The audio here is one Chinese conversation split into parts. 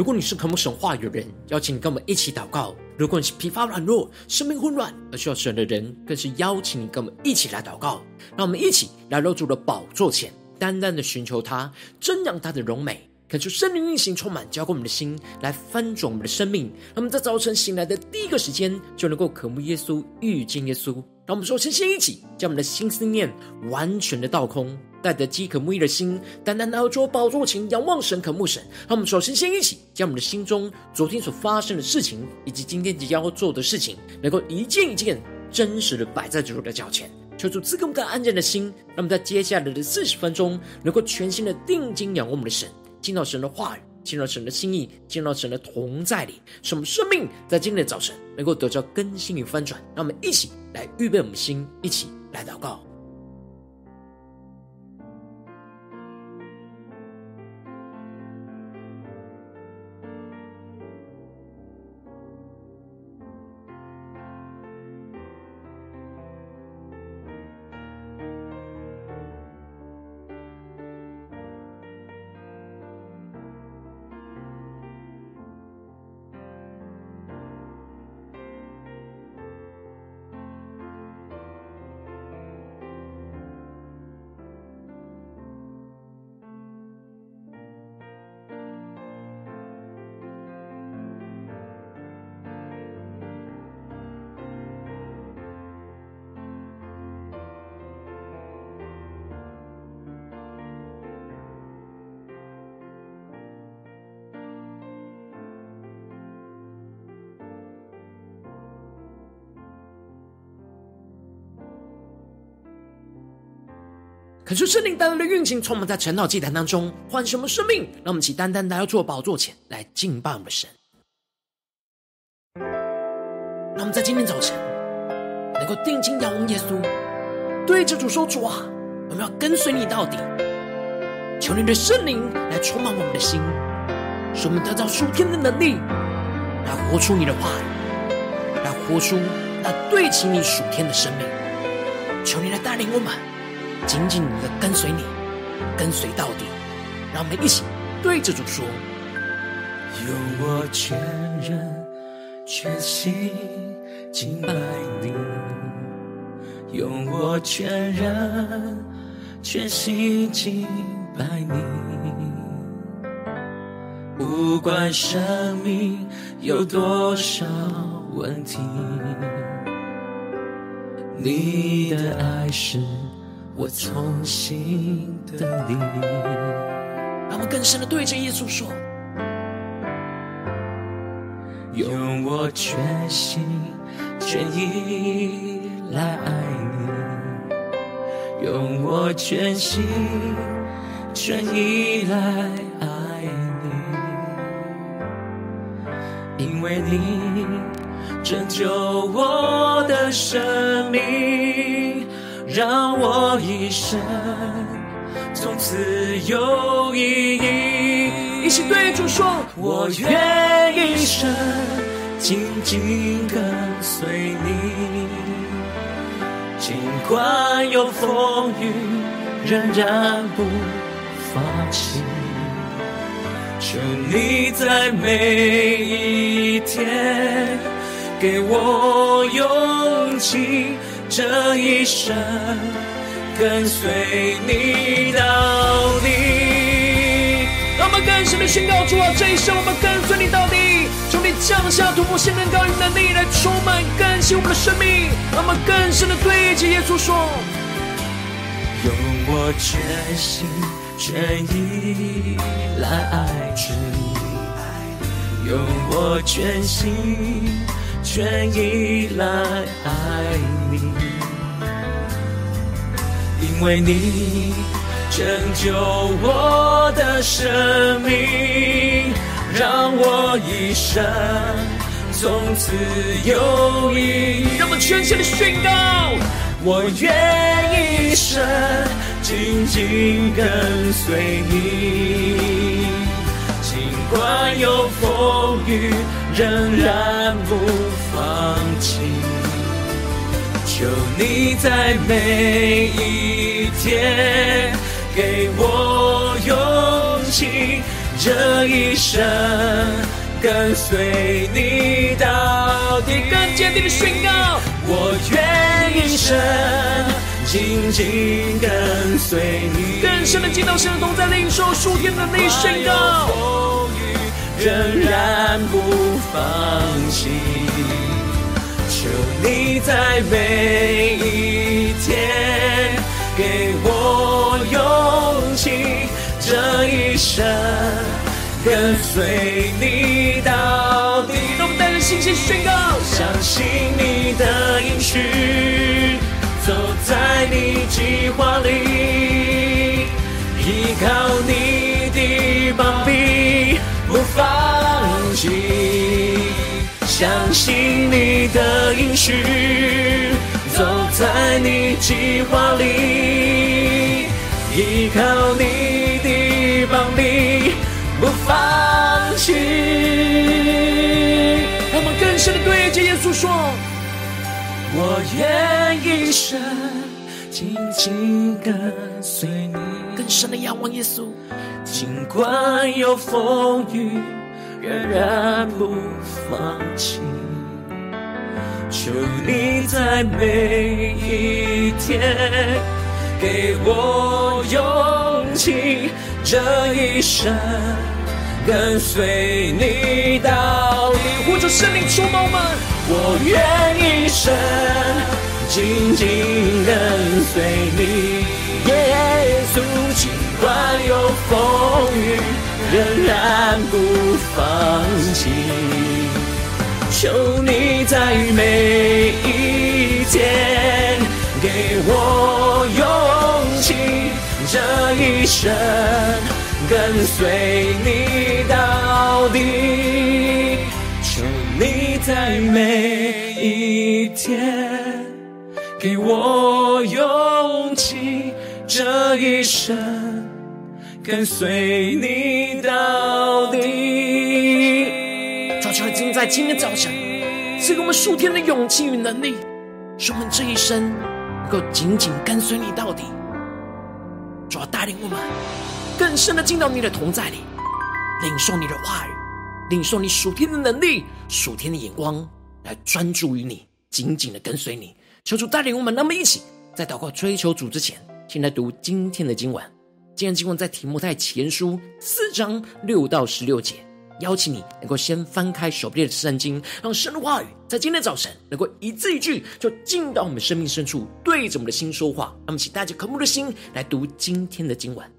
如果你是渴慕神话语的人，邀请你跟我们一起祷告；如果你是疲乏软弱、生命混乱而需要神的人，更是邀请你跟我们一起来祷告。让我们一起来到主的宝座前，单单的寻求他，瞻仰他的荣美。恳求圣灵运行，充满浇灌我们的心，来翻转我们的生命。那么在早晨醒来的第一个时间，就能够渴慕耶稣、遇见耶稣。让我们说，先先一起将我们的心思念完全的倒空，带着饥渴慕义的心，单单来到宝座前仰望神、渴慕神。让我们首，先先一起将我们的心中昨天所发生的事情，以及今天即将要做的事情，能够一件一件真实的摆在主的脚前，求主赐给我们安静的心。让我们在接下来的四十分钟，能够全心的定睛仰望我们的神。听到神的话语，进入到神的心意，进入到神的同在里，使我们生命在今天的早晨能够得到更新与翻转。让我们一起来预备我们的心，一起来祷告。可是圣灵带来的运行，充满在晨祷祭坛当中，唤什么生命？让我们起单单来到主的宝座前来敬拜我们的神。让我们在今天早晨能够定睛仰望耶稣，对着主说：“主啊，我们要跟随你到底。”求你的圣灵来充满我们的心，使我们得到属天的能力，来活出你的话语，来活出那对齐你属天的生命。求你来带领我们。紧紧的跟随你，跟随到底。让我们一起对着主说：用我全人全心敬拜你，用我全人全心敬拜你。不管生命有多少问题，你的爱是。我从心的你，让我们更深的对着耶稣说：用我全心全意来爱你，用我全心全意来爱你，因为你拯救我的生命。让我一生从此有意义。一起对主说：我愿一生紧紧跟随你，尽管有风雨，仍然不放弃。求你在每一天给我勇气。这一生跟随你到底。让我们更深的宣告主啊，这一生我们跟随你到底。求你降下突破性能高与能力来充满更新我们的生命。让我们更深的对着耶稣说：用我全心全意来爱着你，用我全心全意来爱你。为你拯救我的生命，让我一生从此有意义。让我们全心的宣告，我愿一生紧紧跟随你，尽管有风雨，仍然不放弃。求你在每一天给我勇气，这一生跟随你到底。更坚定的宣告，我愿一生紧紧跟随你。更深的进到神的同在，领受数天的你宣告，风雨仍然不放弃。求你在每一天给我勇气，这一生跟随你到底。让我们带着信心宣告，相信你的应许，走在你计划里，依靠你的膀臂，不放弃。相信你的应许，走在你计划里，依靠你的帮臂，不放弃。让我们更深的对着耶稣说：我愿一生紧紧跟随你。更深的仰望耶稣，尽管有风雨。仍然不放弃，求你在每一天给我勇气，这一生跟随你到底。呼求圣灵触摸们，我愿一生紧紧跟随你，风雨。仍然不放弃，求你在每一天给我勇气，这一生跟随你到底。求你在每一天给我勇气，这一生。跟随你到底。主求你在今天早晨赐给我们数天的勇气与能力，使我们这一生能够紧紧跟随你到底。主要带领我们更深的进到你的同在里，领受你的话语，领受你属天的能力、属天的眼光，来专注于你，紧紧的跟随你。求主带领我们，那么一起在祷告追求主之前，先来读今天的经文。今天经文在提摩太前书四章六到十六节，邀请你能够先翻开手边的圣经，让神的话语在今天早晨能够一字一句就进到我们生命深处，对着我们的心说话。那么，请带着渴慕的心来读今天的经文。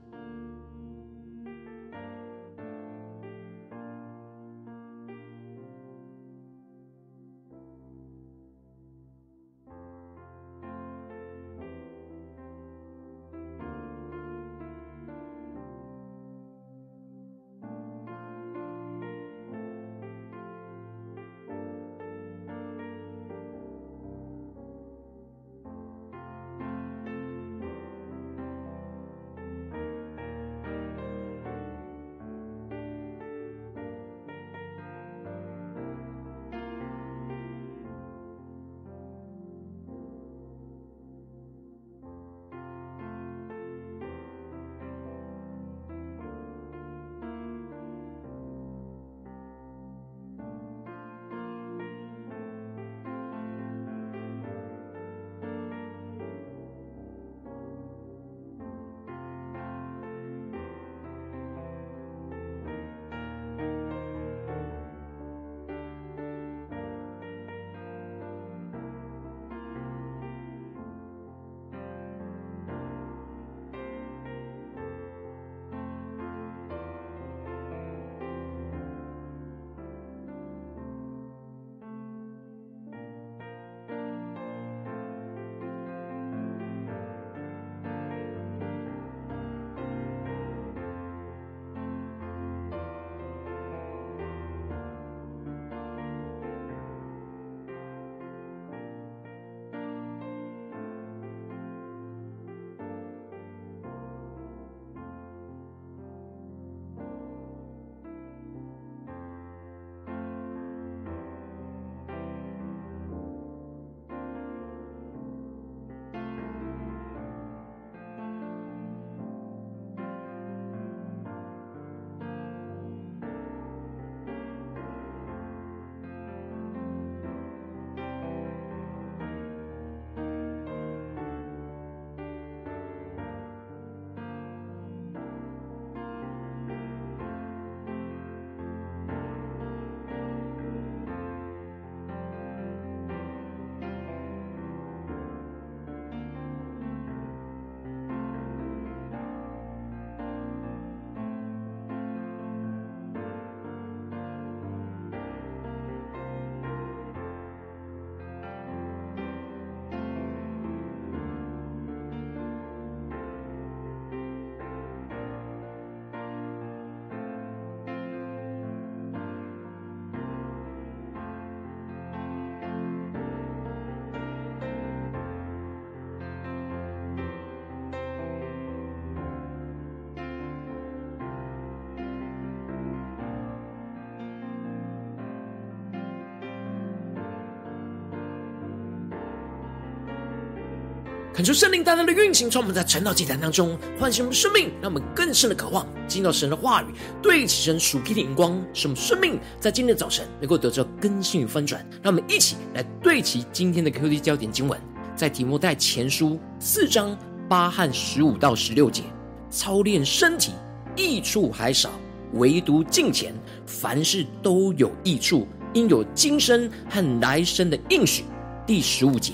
恳求圣灵大大的运行，从我们在晨祷祭坛当中唤醒我们生命，让我们更深的渴望进到神的话语，对齐神属天的荧光，使我们生命在今天的早晨能够得到更新与翻转。让我们一起来对齐今天的 QD 焦点经文，在提摩太前书四章八和十五到十六节，操练身体益处还少，唯独敬虔，凡事都有益处，因有今生和来生的应许。第十五节，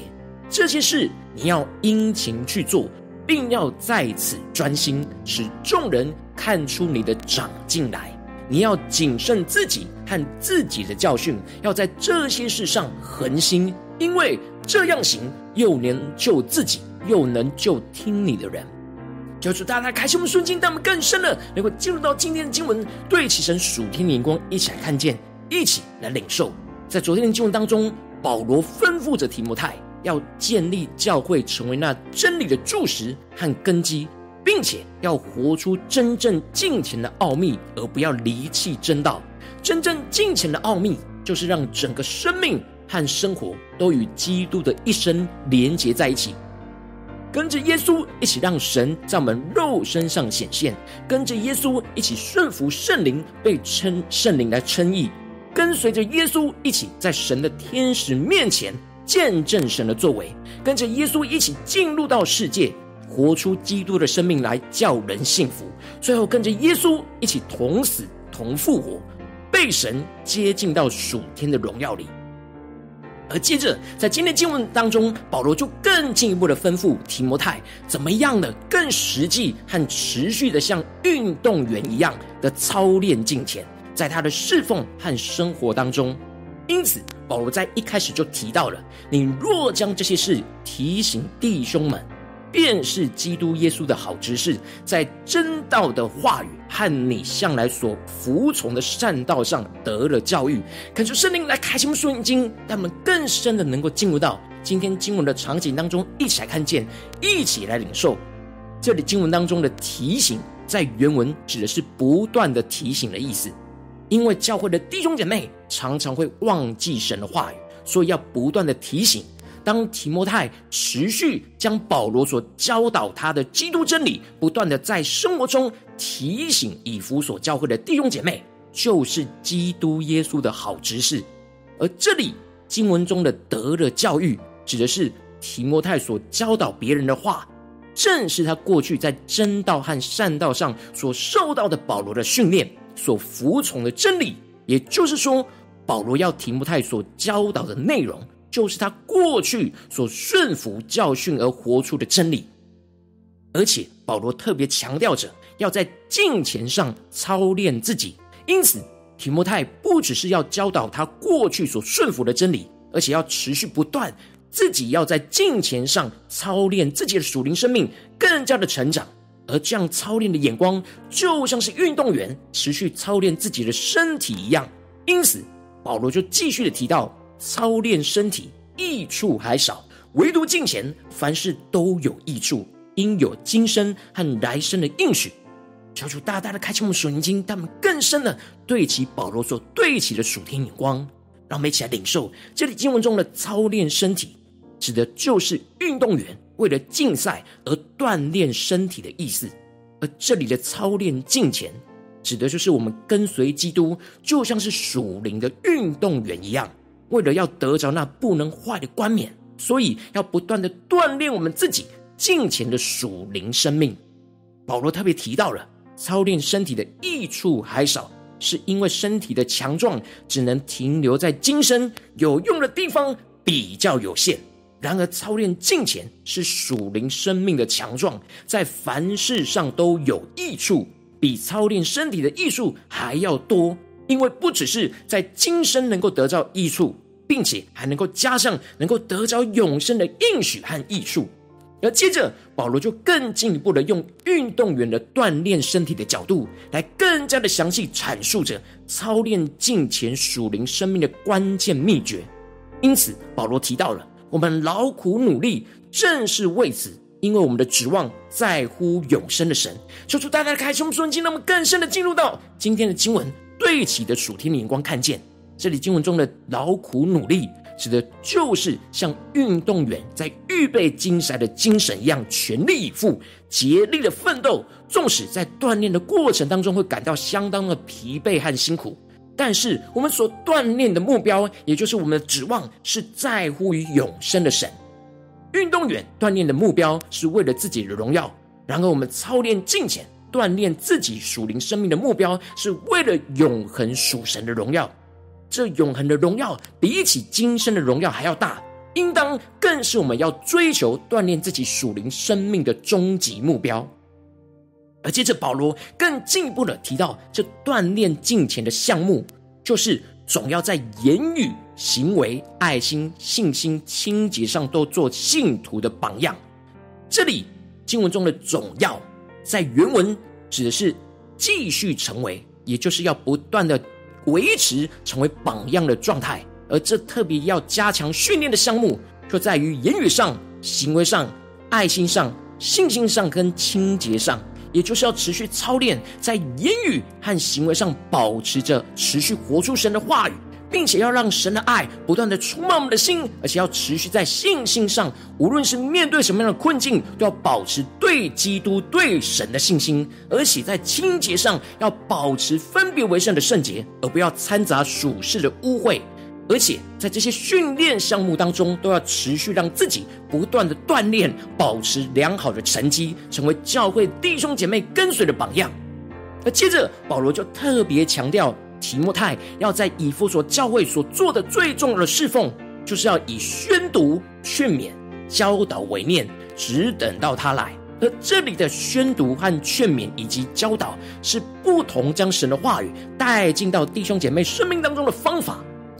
这些事你要殷勤去做，并要在此专心，使众人看出你的长进来。你要谨慎自己和自己的教训，要在这些事上恒心，因为这样行，又能救自己，又能救听你的人。求主大大开启我们顺境，让我们更深了，能够进入到今天的经文，对齐神属天的眼光，一起来看见，一起来领受。在昨天的经文当中，保罗吩咐着提摩太，要建立教会，成为那真理的柱石和根基。并且要活出真正敬虔的奥秘，而不要离弃真道。真正敬虔的奥秘，就是让整个生命和生活都与基督的一生连结在一起，跟着耶稣一起让神在我们肉身上显现，跟着耶稣一起顺服圣灵，被称圣灵来称义，跟随着耶稣一起在神的天使面前见证神的作为，跟着耶稣一起进入到世界。活出基督的生命来，叫人幸福。最后跟着耶稣一起同死同复活，被神接进到属天的荣耀里。而接着在今天经文当中，保罗就更进一步的吩咐提摩太，怎么样的更实际和持续的像运动员一样的操练敬虔，在他的侍奉和生活当中。因此，保罗在一开始就提到了：你若将这些事提醒弟兄们。便是基督耶稣的好执事，在真道的话语和你向来所服从的善道上得了教育，恳求圣灵来开启我们属灵眼睛，让我们更深的能够进入到今天经文的场景当中，一起来看见，一起来领受。这里经文当中的提醒，在原文指的是不断的提醒的意思，因为教会的弟兄姐妹常常会忘记神的话语，所以要不断的提醒。当提摩太持续将保罗所教导他的基督真理，不断的在生活中提醒以弗所教会的弟兄姐妹，就是基督耶稣的好执事。而这里经文中的得了教育，指的是提摩太所教导别人的话，正是他过去在真道和善道上所受到的保罗的训练，所服从的真理。也就是说，保罗要提摩太所教导的内容。就是他过去所顺服教训而活出的真理，而且保罗特别强调着要在敬虔上操练自己。因此，提摩太不只是要教导他过去所顺服的真理，而且要持续不断，自己要在敬虔上操练自己的属灵生命，更加的成长。而这样操练的眼光，就像是运动员持续操练自己的身体一样。因此，保罗就继续的提到。操练身体益处还少，唯独敬虔，凡事都有益处，因有今生和来生的应许。求主大大的开启我们属灵经，他们更深的对齐保罗所对齐的属天眼光，让我们一起来领受这里经文中的操练身体，指的就是运动员为了竞赛而锻炼身体的意思。而这里的操练敬虔，指的就是我们跟随基督，就像是属灵的运动员一样。为了要得着那不能坏的冠冕，所以要不断的锻炼我们自己敬虔的属灵生命。保罗特别提到了操练身体的益处还少，是因为身体的强壮只能停留在今生，有用的地方比较有限。然而操练敬虔是属灵生命的强壮，在凡事上都有益处，比操练身体的益处还要多。因为不只是在今生能够得到益处，并且还能够加上能够得着永生的应许和益处。而接着保罗就更进一步的用运动员的锻炼身体的角度，来更加的详细阐述着操练敬虔属灵生命的关键秘诀。因此，保罗提到了我们劳苦努力，正是为此，因为我们的指望在乎永生的神。求主大大的开胸顺境，让我们更深的进入到今天的经文。对齐的属天的眼光，看见这里经文中的劳苦努力，指的就是像运动员在预备竞赛的精神一样，全力以赴、竭力的奋斗。纵使在锻炼的过程当中会感到相当的疲惫和辛苦，但是我们所锻炼的目标，也就是我们的指望，是在乎于永生的神。运动员锻炼的目标是为了自己的荣耀，然而我们操练敬虔、锻炼自己属灵生命的目标，是为了永恒属神的荣耀。这永恒的荣耀比起今生的荣耀还要大，应当更是我们要追求锻炼自己属灵生命的终极目标。而接着保罗更进一步的提到，这锻炼敬虔的项目，就是总要在言语、行为、爱心、信心、清洁上都做信徒的榜样。这里经文中的“总要”在原文指的是继续成为，也就是要不断的。维持成为榜样的状态，而这特别要加强训练的项目，就在于言语上、行为上、爱心上、信心上跟清洁上，也就是要持续操练，在言语和行为上保持着持续活出神的话语。并且要让神的爱不断的充满我们的心，而且要持续在信心上，无论是面对什么样的困境，都要保持对基督、对神的信心；而且在清洁上，要保持分别为圣的圣洁，而不要掺杂属世的污秽。而且在这些训练项目当中，都要持续让自己不断的锻炼，保持良好的成绩，成为教会弟兄姐妹跟随的榜样。而接着，保罗就特别强调。提摩太要在以弗所教会所做的最重要的侍奉，就是要以宣读、劝勉、教导为念，只等到他来。而这里的宣读和劝勉以及教导，是不同将神的话语带进到弟兄姐妹生命当中的方法。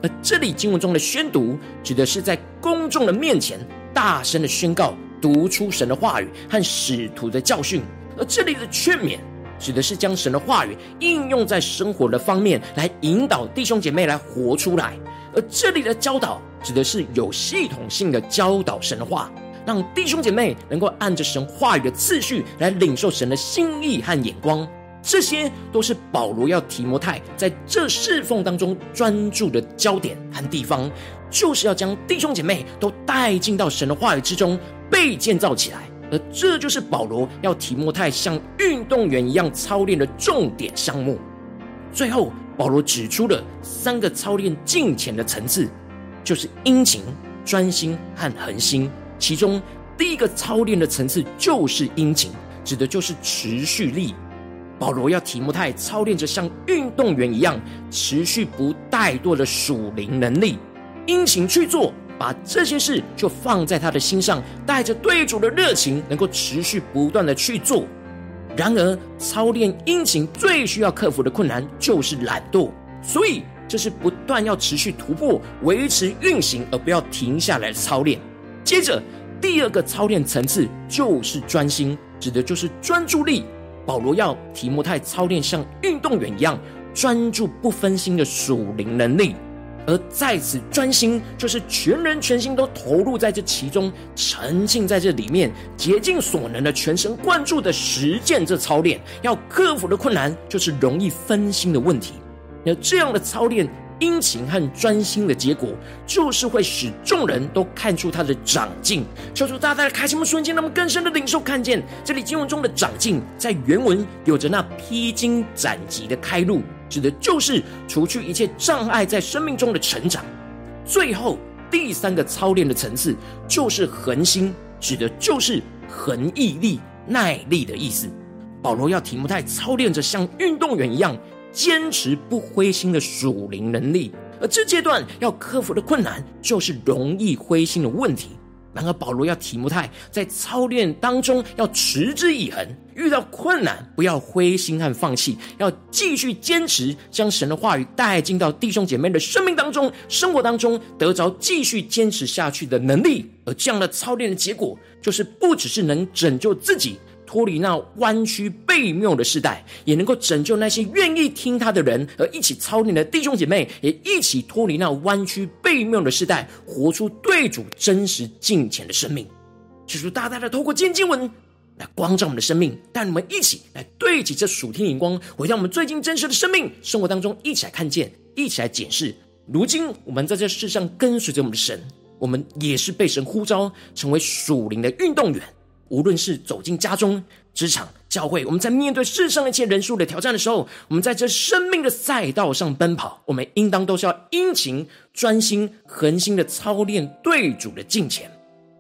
而这里经文中的宣读，指的是在公众的面前大声的宣告、读出神的话语和使徒的教训。而这里的劝勉，指的是将神的话语应用在生活的方面，来引导弟兄姐妹来活出来。而这里的教导，指的是有系统性的教导神的话，让弟兄姐妹能够按着神话语的次序来领受神的心意和眼光。这些都是保罗要提摩太在这侍奉当中专注的焦点和地方，就是要将弟兄姐妹都带进到神的话语之中，被建造起来。而这就是保罗要提摩太像运动员一样操练的重点项目。最后，保罗指出了三个操练进前的层次，就是殷勤、专心和恒心。其中，第一个操练的层次就是殷勤，指的就是持续力。保罗要提摩太操练着像运动员一样持续不怠惰的属灵能力，殷勤去做。把这些事就放在他的心上，带着对主的热情，能够持续不断的去做。然而，操练殷勤最需要克服的困难就是懒惰，所以这是不断要持续突破、维持运行而不要停下来的操练。接着，第二个操练层次就是专心，指的就是专注力。保罗要提摩太操练像运动员一样专注不分心的属灵能力。而在此专心，就是全人全心都投入在这其中，沉浸在这里面，竭尽所能的全神贯注的实践这操练。要克服的困难，就是容易分心的问题。那这样的操练，殷勤和专心的结果，就是会使众人都看出他的长进。求主大大的开心我们瞬间，那么更深的领受看见，这里经文中的长进，在原文有着那披荆斩棘的开路。指的就是除去一切障碍在生命中的成长。最后第三个操练的层次就是恒心，指的就是恒毅力、耐力的意思。保罗要提摩太操练着像运动员一样坚持不灰心的属灵能力，而这阶段要克服的困难就是容易灰心的问题。然而，保罗要提摩太在操练当中要持之以恒，遇到困难不要灰心和放弃，要继续坚持，将神的话语带进到弟兄姐妹的生命当中、生活当中，得着继续坚持下去的能力。而这样的操练的结果，就是不只是能拯救自己。脱离那弯曲背谬的世代，也能够拯救那些愿意听他的人，而一起操练的弟兄姐妹，也一起脱离那弯曲背谬的世代，活出对主真实敬虔的生命。求主大大的透过今天经文来光照我们的生命，带我们一起来对齐这属天荧光，回到我们最近真实的生命生活当中，一起来看见，一起来检视，如今我们在这世上跟随着我们的神，我们也是被神呼召成为属灵的运动员。无论是走进家中、职场、教会，我们在面对世上一切人数的挑战的时候，我们在这生命的赛道上奔跑，我们应当都是要殷勤、专心、恒心的操练对主的敬虔。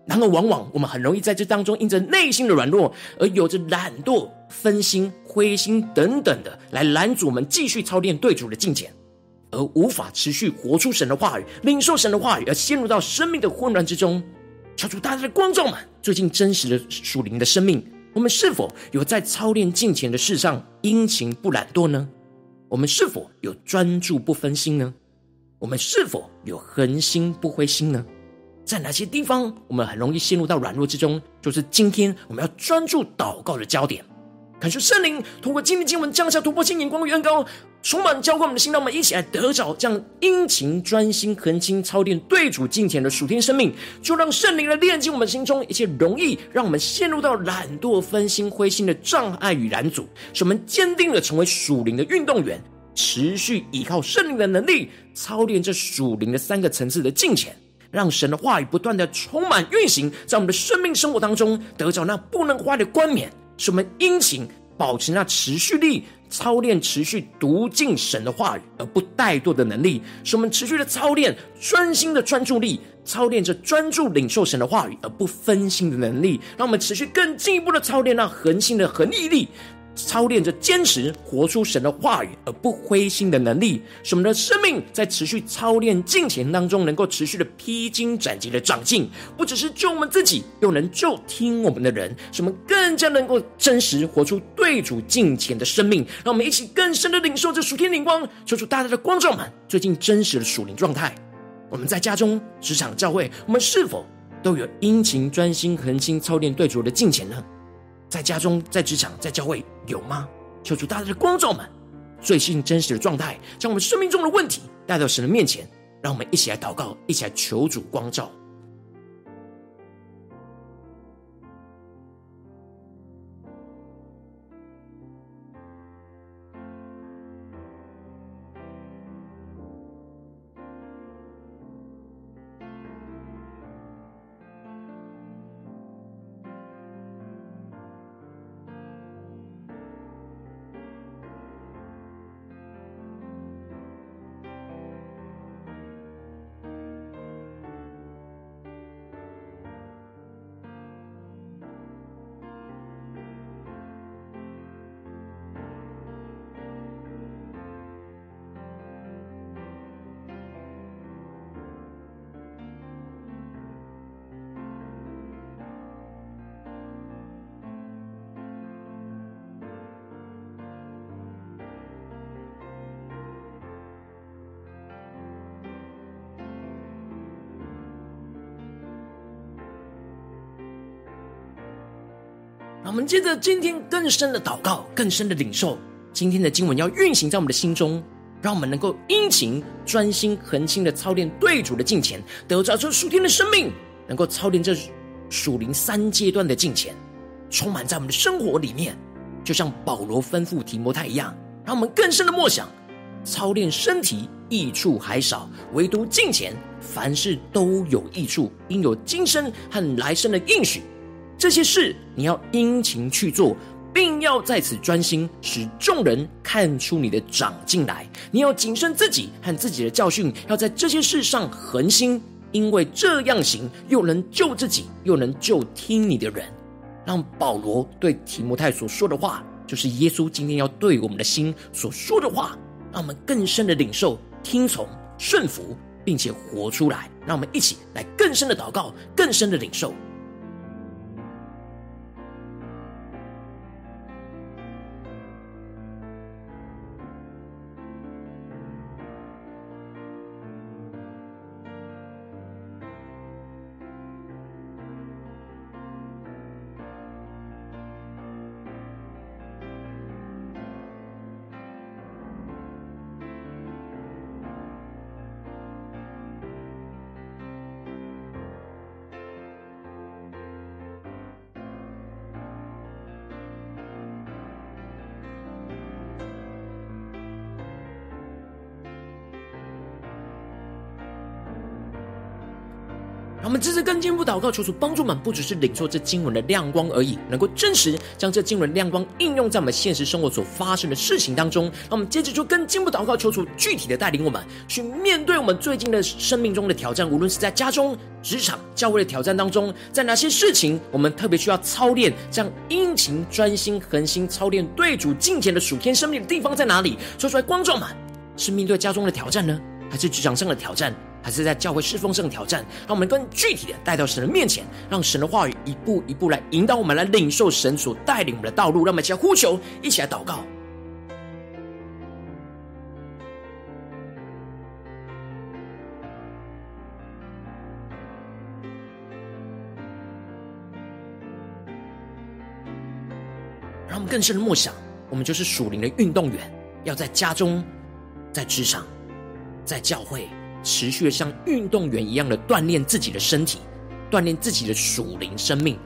然而，往往我们很容易在这当中，因着内心的软弱，而有着懒惰、分心、灰心等等的，来拦阻我们继续操练对主的敬虔，而无法持续活出神的话语、领受神的话语，而陷入到生命的混乱之中。求主大家的观众们，最近真实的属灵的生命，我们是否有在操练敬虔的事上殷勤不懒惰呢？我们是否有专注不分心呢？我们是否有恒心不灰心呢？在哪些地方我们很容易陷入到软弱之中？就是今天我们要专注祷告的焦点。感谢圣灵通过今天经文降下突破性眼光的恩膏，充满浇灌我们的心，让我们一起来得着这样殷勤、专心、恒心操练对主敬虔的属天生命。就让圣灵来炼净我们心中一切容易让我们陷入到懒惰、分心、灰心的障碍与拦阻，使我们坚定的成为属灵的运动员，持续依靠圣灵的能力操练这属灵的三个层次的敬虔，让神的话语不断的充满运行在我们的生命生活当中，得着那不能坏的冠冕。使我们殷勤保持那持续力，操练持续读进神的话语而不怠惰的能力；使我们持续的操练专心的专注力，操练着专注领受神的话语而不分心的能力；让我们持续更进一步的操练那恒心的恒毅力。操练着坚持活出神的话语而不灰心的能力，使我们的生命在持续操练敬虔当中，能够持续的披荆斩棘的长进，不只是救我们自己，又能救听我们的人，使我们更加能够真实活出对主敬虔的生命。让我们一起更深的领受这属天灵光，求主大大的光照们最近真实的属灵状态。我们在家中、职场、教会，我们是否都有殷勤、专心、恒心操练对主的敬虔呢？在家中、在职场、在教会，有吗？求主大家的光照们，最新真实的状态，将我们生命中的问题带到神的面前，让我们一起来祷告，一起来求主光照。我们接着今天更深的祷告，更深的领受今天的经文，要运行在我们的心中，让我们能够殷勤、专心、恒心的操练对主的敬虔，得着这数天的生命，能够操练这属灵三阶段的敬虔，充满在我们的生活里面，就像保罗吩咐提摩太一样，让我们更深的默想，操练身体益处还少，唯独敬虔，凡事都有益处，应有今生和来生的应许。这些事你要殷勤去做，并要在此专心，使众人看出你的长进来。你要谨慎自己和自己的教训，要在这些事上恒心，因为这样行，又能救自己，又能救听你的人。让保罗对提摩太所说的话，就是耶稣今天要对我们的心所说的话，让我们更深的领受、听从、顺服，并且活出来。让我们一起来更深的祷告，更深的领受。进步祷告，求主帮助我们，不只是领受这经文的亮光而已，能够真实将这经文亮光应用在我们现实生活所发生的事情当中。那我们接着就更进一步祷告，求主具体的带领我们去面对我们最近的生命中的挑战，无论是在家中、职场、教会的挑战当中，在哪些事情我们特别需要操练，这样殷勤、专心、恒心操练对主敬虔的属天生命的地方在哪里？说出来，观众们是面对家中的挑战呢，还是职场上的挑战？还是在教会侍奉上的挑战，让我们更具体的带到神的面前，让神的话语一步一步来引导我们，来领受神所带领我们的道路。让我们一起来呼求，一起来祷告。让我们更深的默想，我们就是属灵的运动员，要在家中、在职场、在教会。持续的像运动员一样的锻炼自己的身体，锻炼自己的属灵生命。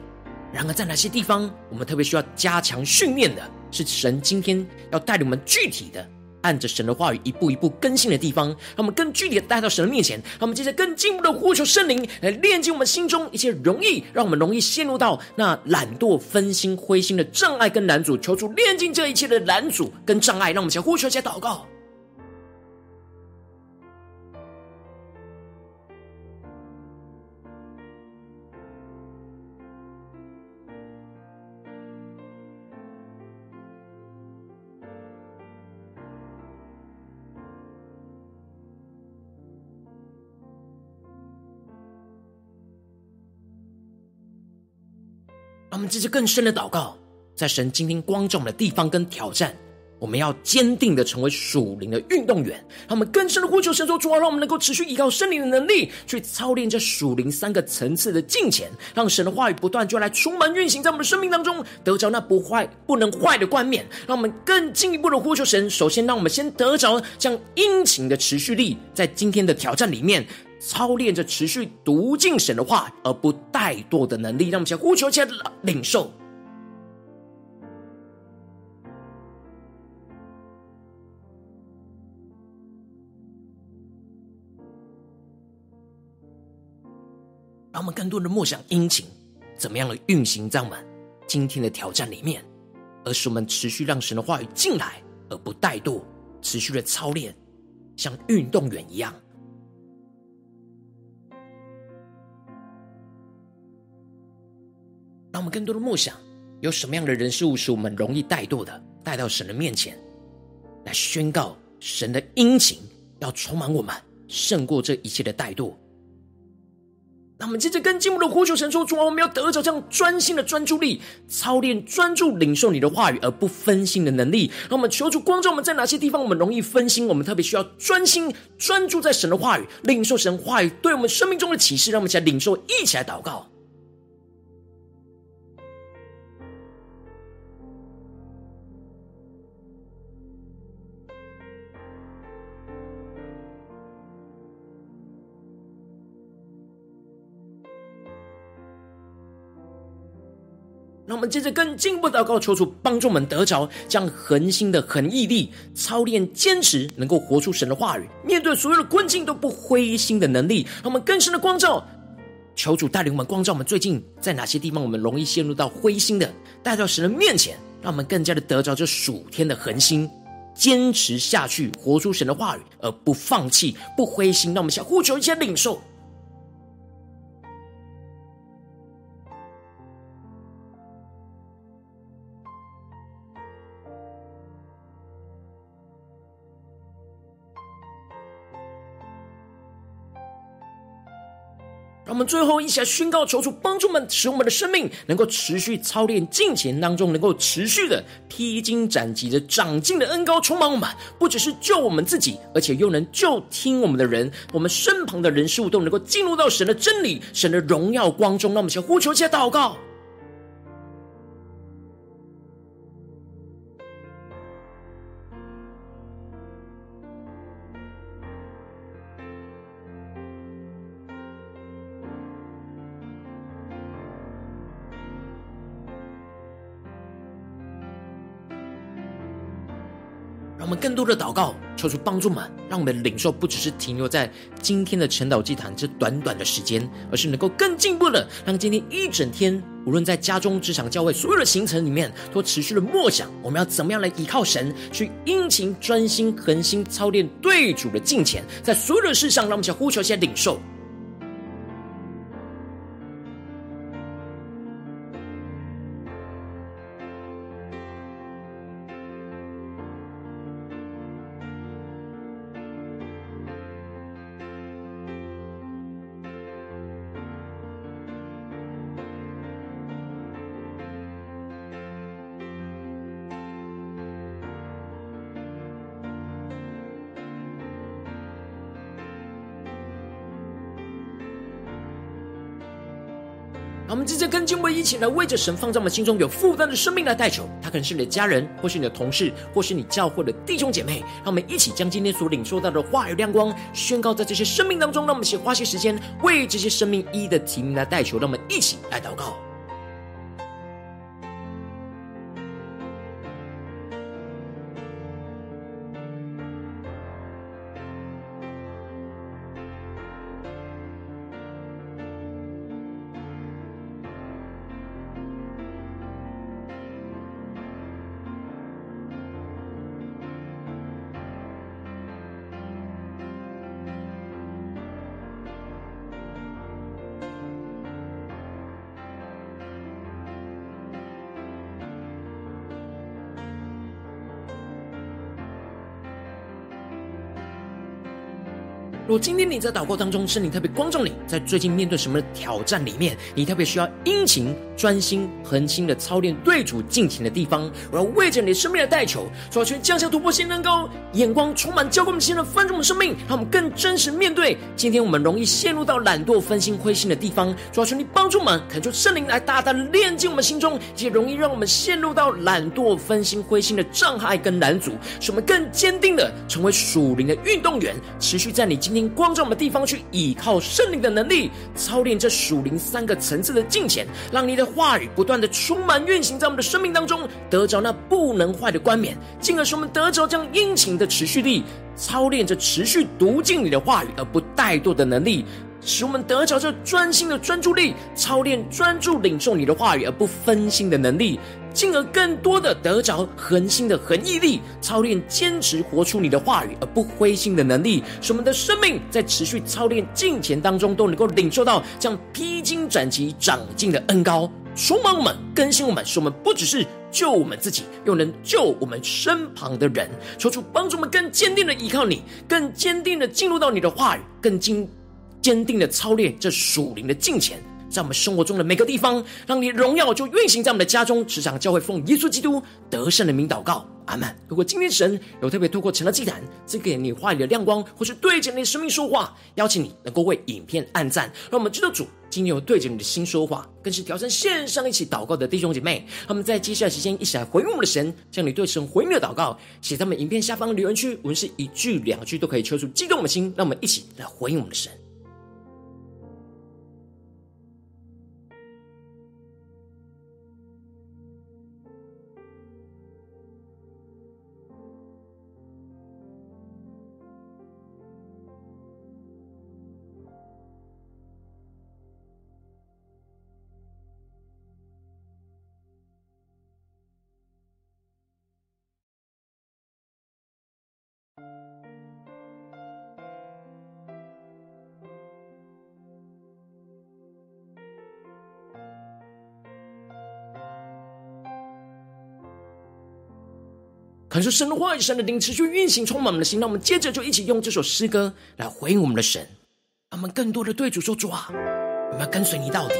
然而，在哪些地方我们特别需要加强训练的？是神今天要带领我们具体的按着神的话语一步一步更新的地方，让我们更具体的带到神的面前。让我们接着更进一步的呼求圣灵来炼净我们心中一些容易让我们容易陷入到那懒惰、分心、灰心的障碍跟拦阻。求主炼净这一切的拦阻跟障碍，让我们先呼求，先祷告。让我们这些更深的祷告，在神今天光照我们的地方跟挑战，我们要坚定的成为属灵的运动员。让我们更深的呼求神说：主啊，让我们能够持续依靠圣灵的能力，去操练这属灵三个层次的敬虔，让神的话语不断就来充满运行在我们的生命当中，得着那不坏、不能坏的冠冕。让我们更进一步的呼求神，首先让我们先得着这样殷勤的持续力，在今天的挑战里面。操练着持续读进神的话而不怠惰的能力，让我们先呼求起来领受。让我们更多的默想殷勤，怎么样的运行在我们今天的挑战里面，而是我们持续让神的话语进来而不怠惰，持续的操练，像运动员一样。让我们更多的梦想，有什么样的人事物是我们容易怠惰的，带到神的面前，来宣告神的殷勤要充满我们，胜过这一切的怠惰。那我们接着更进一步的呼求神说：主啊，我们要得着这样专心的专注力，操练专注领受你的话语而不分心的能力。让我们求主光照我们在哪些地方我们容易分心，我们特别需要专心专注在神的话语，领受神话语对我们生命中的启示。让我们一起来领受，一起来祷告。让我们接着更进一步祷告，求主帮助我们得着这样恒心的恒毅力，操练坚持，能够活出神的话语，面对所有的困境都不灰心的能力。让我们更深的光照，求主带领我们光照我们最近在哪些地方我们容易陷入到灰心的，带到神的面前，让我们更加的得着这属天的恒心，坚持下去，活出神的话语，而不放弃，不灰心。让我们先呼求一些领受。让我们最后一起来宣告，求主帮助们，使我们的生命能够持续操练金钱当中，能够持续的披荆斩棘的长进的恩膏充满我们，不只是救我们自己，而且又能救听我们的人，我们身旁的人事物都能够进入到神的真理、神的荣耀光中。让我们先呼求，一下祷告。更多的祷告，求主帮助们，让我们的领受不只是停留在今天的晨祷祭坛这短短的时间，而是能够更进步的，让今天一整天，无论在家中、职场、教会所有的行程里面，都持续的默想，我们要怎么样来依靠神，去殷勤、专心、恒心操练对主的敬虔，在所有的事上，让我们一起呼求、一起领受。我们直接跟精卫一起来为着神放在我们心中有负担的生命来代求，他可能是你的家人，或是你的同事，或是你教会的弟兄姐妹。让我们一起将今天所领受到的话语亮光宣告在这些生命当中。让我们一起花些时间为这些生命一一的提名来代求。让我们一起来祷告。今天你在祷告当中，圣灵特别光照你，在最近面对什么挑战里面，你特别需要殷勤、专心、恒心的操练对主敬虔的地方，我要为着你生命的代求，主要去降下突破性能高，眼光充满浇灌我们心的翻转我们生命，让我们更真实面对今天我们容易陷入到懒惰、分心、灰心的地方。主要求你帮助我们，恳求圣灵来大大的炼净我们心中，也容易让我们陷入到懒惰、分心、灰心的障碍跟拦阻，使我们更坚定的成为属灵的运动员，持续在你今天光照我们的地方去倚靠圣灵的能力，操练这属灵三个层次的敬虔，让你的话语不断的充满运行在我们的生命当中，得着那不能坏的冠冕，进而使我们得着这样殷勤的持续力，操练着持续读进你的话语而不怠惰的能力，使我们得着这专心的专注力，操练专注领受你的话语而不分心的能力。进而更多的得着恒心的恒毅力，操练坚持活出你的话语而不灰心的能力，使我们的生命在持续操练进前当中都能够领受到这样披荆斩棘长进的恩膏，充满我们，更新我们，使我们不只是救我们自己，又能救我们身旁的人。求主帮助我们更坚定的依靠你，更坚定的进入到你的话语，更坚坚定的操练这属灵的敬虔。在我们生活中的每个地方，让你荣耀就运行在我们的家中、职场、教会，奉耶稣基督得胜的名祷告，阿门。如果今天神有特别透过成了祭坛赐给你话语的亮光，或是对着你的生命说话，邀请你能够为影片按赞，让我们知道主今天有对着你的心说话，更是挑战线上一起祷告的弟兄姐妹。他们在接下来时间一起来回应我们的神，将你对神回应的祷告写在我们影片下方留言区，无论是一句两句都可以抽出激动我们的心，让我们一起来回应我们的神。是神的话语、神的灵持续运行，充满我们的心。那我们接着就一起用这首诗歌来回应我们的神，让我们更多的对主说：“主啊，我们要跟随你到底。”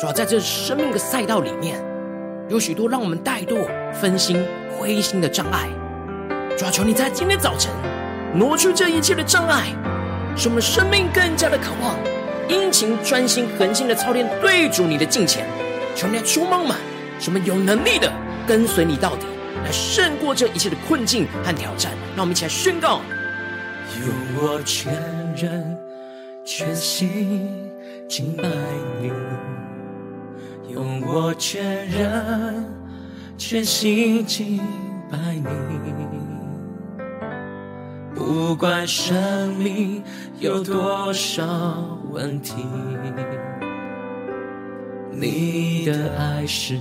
主啊，在这生命的赛道里面，有许多让我们怠惰、分心、灰心的障碍。主啊，求你在今天早晨挪去这一切的障碍，使我们生命更加的渴望殷勤、专心、恒心的操练对主你的敬虔。求你来充满我们，使我们有能力的。跟随你到底，来胜过这一切的困境和挑战。让我们一起来宣告：用我全人、全心敬拜你；用我全人、全心敬拜你。不管生命有多少问题，你的爱是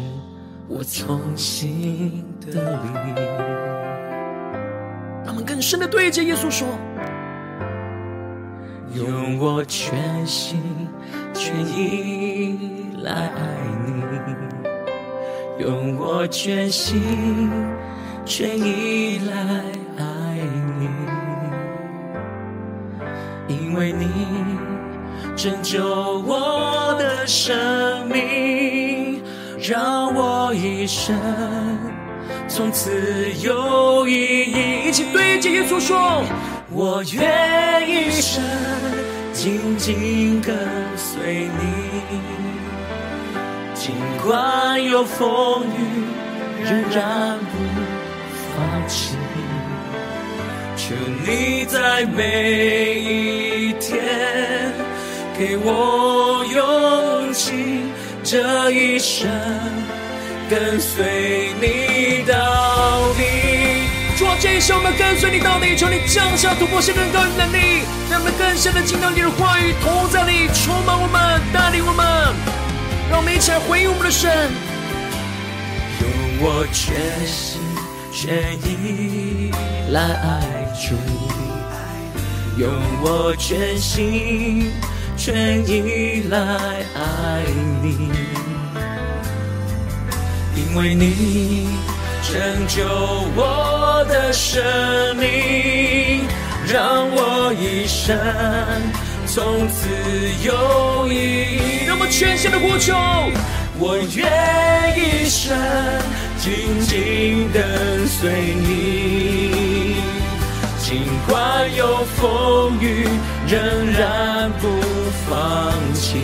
我从心的里，他们更深的对着耶稣说：用我全心全意来爱你，用我全心全意来爱你，因为你拯救我的生命，让一生从此有意义。一起对着耶稣说。我愿一生紧紧跟随你，尽管有风雨，仍然不放弃。求你在每一天给我勇气，这一生跟随你到底。主啊，这一生我们跟随你到底，求你降下突破性更高的能力，让我们更深的进到你的话语，同在里充满我们，带领我们，让我们一起来回应我们的神。用我全心全意来爱主，用我全心全意来爱你，为你。拯救我的生命，让我一生从此有意义。让我全心的呼求，我愿一生紧紧跟随你，尽管有风雨，仍然不放弃。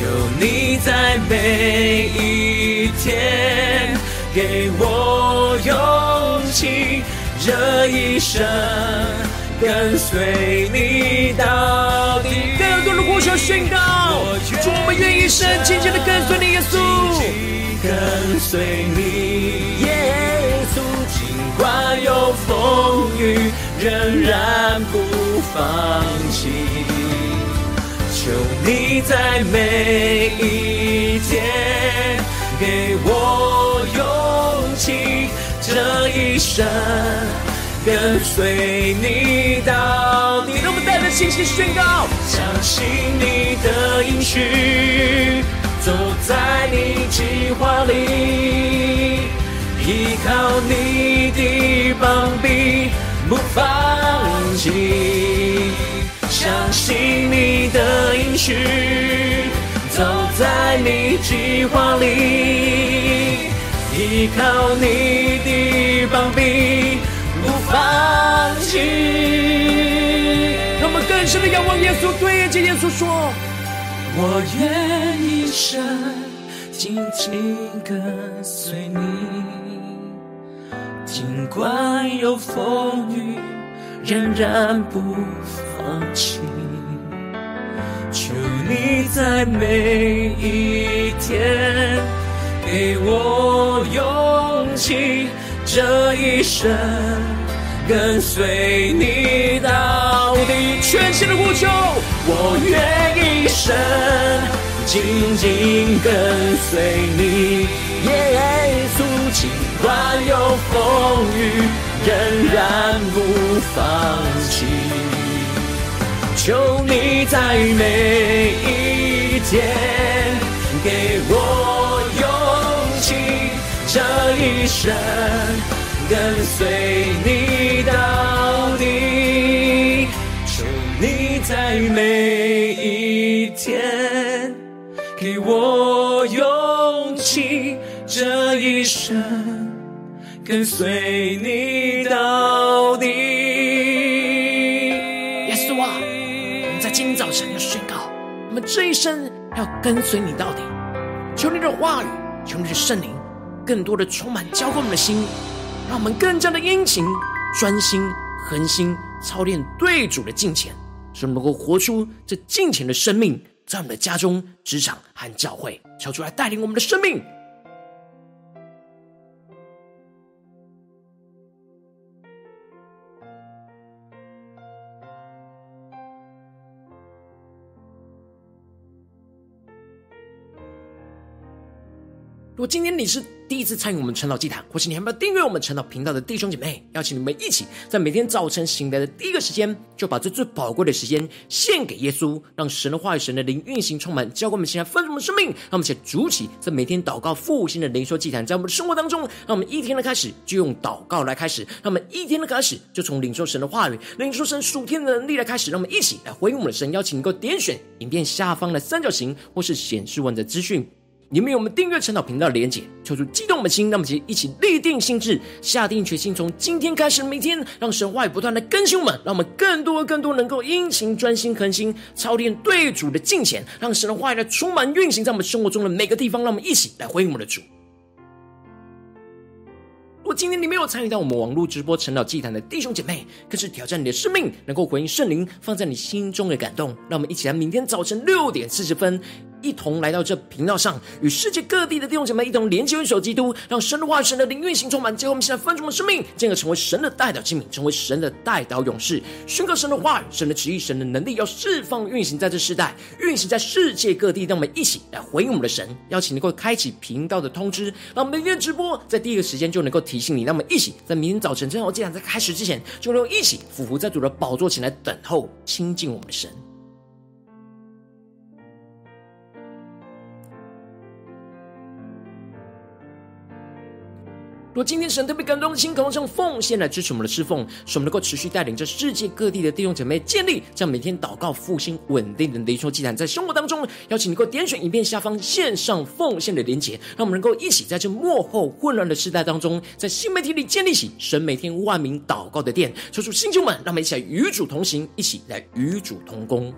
求你在每一天。给我勇气，这一生跟随你到底。更多的呼求宣告，主，我们愿一生紧紧的跟随你，耶稣。跟随你，耶稣，尽管有风雨，仍然不放弃。求你在每一天给我勇气。这一生跟随你到底，让我们带着信心宣告：相信你的应许，走在你计划里，依靠你的膀臂，不放弃。相信你的应许，走在你计划里。依靠你的膀臂，不放弃。让我们更深的仰望耶稣，对着耶稣说：我愿一生紧紧跟随你，尽管有风雨，仍然不放放弃。求你在每一天。给我勇气，这一生跟随你到底。全心的呼求，我愿一生紧紧跟随你。耶稣，尽管有风雨，仍然不放弃。求你在每一天给我勇气。这一生跟随你到底，求你在每一天给我勇气。这一生跟随你到底。早晨要宣告，我们这一生要跟随你到底。求你的话语，求你的圣灵。更多的充满浇灌我们的心，让我们更加的殷勤、专心、恒心操练对主的敬虔，使我们能够活出这敬虔的生命，在我们的家中、职场和教会，求主来带领我们的生命。如果今天你是第一次参与我们晨祷祭坛，或是你还没有订阅我们晨祷频道的弟兄姐妹，邀请你们一起在每天早晨醒来的第一个时间，就把这最宝贵的时间献给耶稣，让神的话语、神的灵运行充满，教灌我们现在丰盛的生命。让我们一起主起在每天祷告复兴的灵修祭坛，在我们的生活当中，让我们一天的开始就用祷告来开始，让我们一天的开始就从领受神的话语、领受神属天的能力来开始。让我们一起来回应我们的神，邀请你能够点选影片下方的三角形，或是显示文的资讯。里面有我们订阅晨祷频道的连结，求主激动的心，让我们一起立定心志，下定决心，从今天开始每天，让神话语不断的更新我们，让我们更多更多能够殷勤专心恒心操练对主的敬虔，让神的话语来充满运行在我们生活中的每个地方，让我们一起来回应我们的主。如果今天你没有参与到我们网络直播晨祷祭坛的弟兄姐妹，更是挑战你的生命，能够回应圣灵放在你心中的感动，让我们一起来明天早晨六点四十分。一同来到这频道上，与世界各地的弟兄姐妹一同连接、元首基督，让神的话语、神的灵运行充满。结果我们现在分盛的生命，进而成为神的代表器皿，成为神的代祷勇士，宣告神的话语、神的旨意、神的能力，要释放运行在这世代，运行在世界各地。让我们一起来回应我们的神，邀请能够开启频道的通知，让每天直播在第一个时间就能够提醒你。让我们一起在明天早晨正好，既然在开始之前，就能够一起俯伏在主的宝座前来等候亲近我们的神。若今天神特别感动的心，渴望用奉献来支持我们的侍奉，使我们能够持续带领着世界各地的弟兄姐妹建立这样每天祷告复兴稳定的灵修祭坛，在生活当中，邀请你能够点选影片下方线上奉献的连结，让我们能够一起在这幕后混乱的时代当中，在新媒体里建立起神每天万名祷告的殿。求主星球们，让我们一起来与主同行，一起来与主同工。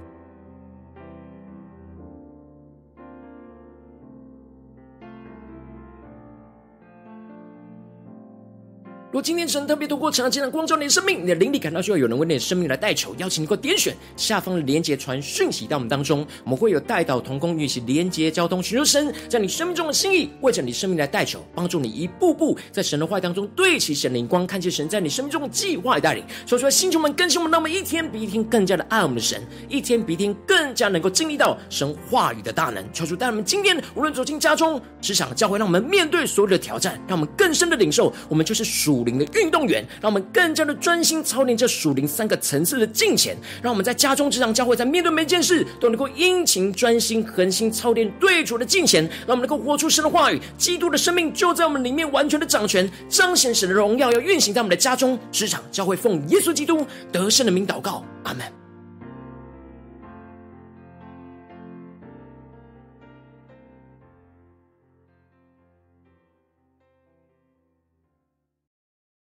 今天神特别透过晨祷祭坛光照你的生命，你的灵里感到需要有人为你的生命来代求，邀请你给我点选下方的连结传讯息到我们当中，我们会有代祷同工，与其连结交通，寻求神在你生命中的心意，为着你生命来代求，帮助你一步步在神的话语当中对齐神灵光，看见神在你生命中的计划与带领。说出来，星球们更新我们，让我们一天比一天更加的爱我们的神，一天比一天更加能够经历到神话语的大能。求主带我们今天无论走进家中、职场、教会，让我们面对所有的挑战，让我们更深的领受，我们就是属。灵灵的运动员，让我们更加的专心操练这属灵三个层次的敬虔，让我们在家中、职场、教会，在面对每件事都能够殷勤、专心、恒心操练对主的敬虔，让我们能够活出神的话语，基督的生命就在我们里面完全的掌权，彰显神的荣耀，要运行在我们的家中、职场、教会，奉耶稣基督得胜的名祷告，阿门。